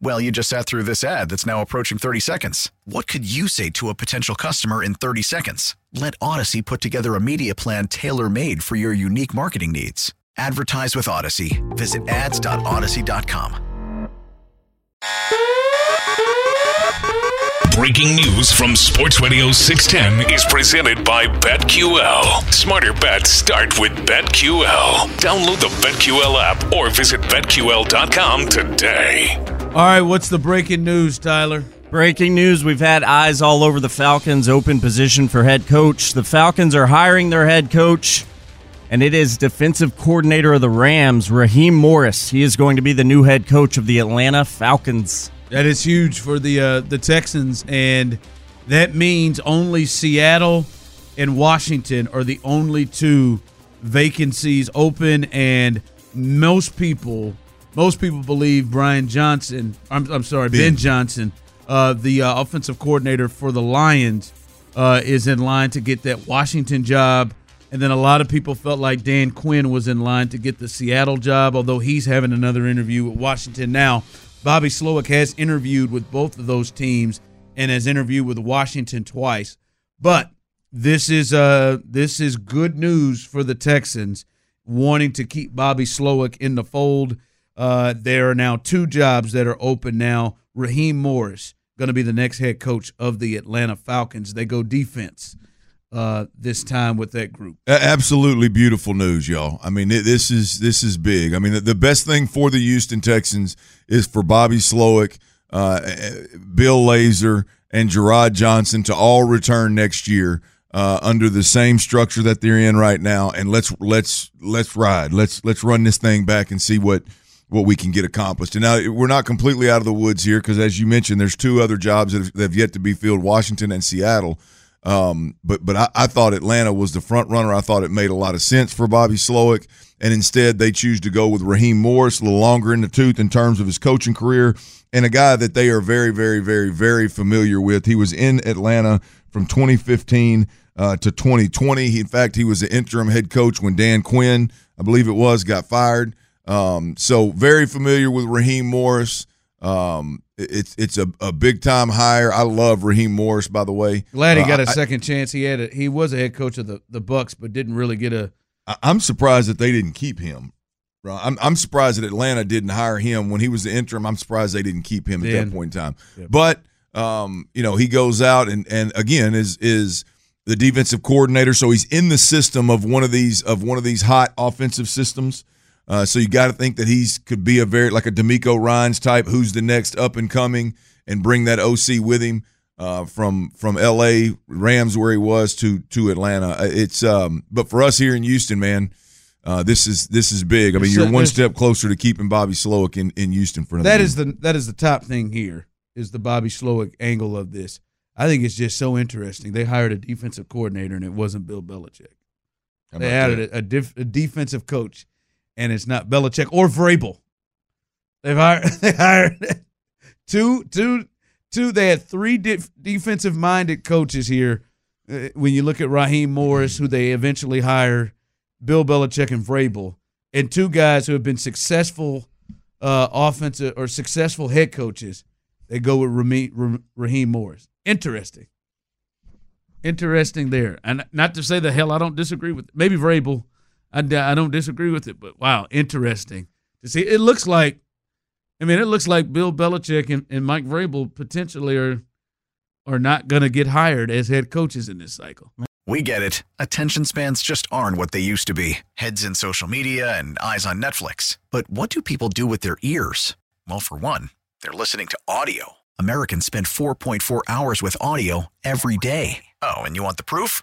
Well, you just sat through this ad that's now approaching 30 seconds. What could you say to a potential customer in 30 seconds? Let Audacy put together a media plan tailor made for your unique marketing needs. Advertise with Audacy. Visit ads.audacy.com. Breaking news from Sports Radio 610 is presented by BetQL. Smarter bets start with BetQL. Download the BetQL app or visit BetQL.com today. All right, what's the breaking news, Tyler? Breaking news we've had eyes all over the Falcons' open position for head coach. The Falcons are hiring their head coach, and it is defensive coordinator of the Rams, Raheem Morris. He is going to be the new head coach of the Atlanta Falcons. That is huge for the uh, the Texans, and that means only Seattle and Washington are the only two vacancies open, and most people most people believe Brian Johnson. I'm, I'm sorry, Ben, ben Johnson, uh, the uh, offensive coordinator for the Lions, uh, is in line to get that Washington job. And then a lot of people felt like Dan Quinn was in line to get the Seattle job, although he's having another interview with Washington now. Bobby Slowik has interviewed with both of those teams and has interviewed with Washington twice. But this is uh this is good news for the Texans wanting to keep Bobby Slowik in the fold. Uh, there are now two jobs that are open now. Raheem Morris going to be the next head coach of the Atlanta Falcons. They go defense uh, this time with that group. Absolutely beautiful news, y'all. I mean, this is this is big. I mean, the best thing for the Houston Texans is for Bobby Slowik, uh, Bill Lazor, and Jerrod Johnson to all return next year. Uh, under the same structure that they're in right now, and let's let's let's ride. Let's let's run this thing back and see what what we can get accomplished. And now we're not completely out of the woods here because, as you mentioned, there's two other jobs that have, that have yet to be filled: Washington and Seattle. Um, but but I, I, thought Atlanta was the front runner. I thought it made a lot of sense for Bobby Slowik, and instead they choose to go with Raheem Morris, a little longer in the tooth in terms of his coaching career, and a guy that they are very very very very familiar with. He was in Atlanta from 2015 uh, to 2020. He, in fact, he was the interim head coach when Dan Quinn, I believe it was, got fired. Um, so very familiar with Raheem Morris. Um, it's it's a, a big time hire. I love Raheem Morris, by the way. Glad he uh, got a second chance. He had a, he was a head coach of the the Bucs, but didn't really get a. I'm surprised that they didn't keep him. I'm I'm surprised that Atlanta didn't hire him when he was the interim. I'm surprised they didn't keep him at that point in time. Yeah. But um, you know, he goes out and and again is is the defensive coordinator, so he's in the system of one of these of one of these hot offensive systems. Uh, so you got to think that he's could be a very like a DeMeco Ryans type, who's the next up and coming, and bring that OC with him uh, from from L.A. Rams where he was to to Atlanta. Uh, it's um, but for us here in Houston, man. Uh, this is this is big. I mean, you're one step closer to keeping Bobby Slowik in, in Houston for that game. is the that is the top thing here is the Bobby Slowik angle of this. I think it's just so interesting. They hired a defensive coordinator and it wasn't Bill Belichick. They added a, a, dif- a defensive coach and it's not Belichick or Vrabel. They've hired they hired two two two. They had three de- defensive minded coaches here. Uh, when you look at Raheem Morris, who they eventually hired, Bill Belichick and Vrabel, and two guys who have been successful uh, offensive or successful head coaches, they go with Raheem, Raheem Morris. Interesting. Interesting there. And not to say the hell I don't disagree with maybe Vrabel I, I don't disagree with it, but wow, interesting to see. It looks like, I mean, it looks like Bill Belichick and, and Mike Vrabel potentially are are not going to get hired as head coaches in this cycle. We get it. Attention spans just aren't what they used to be heads in social media and eyes on Netflix. But what do people do with their ears? Well, for one, they're listening to audio. Americans spend 4.4 hours with audio every day. Oh, and you want the proof?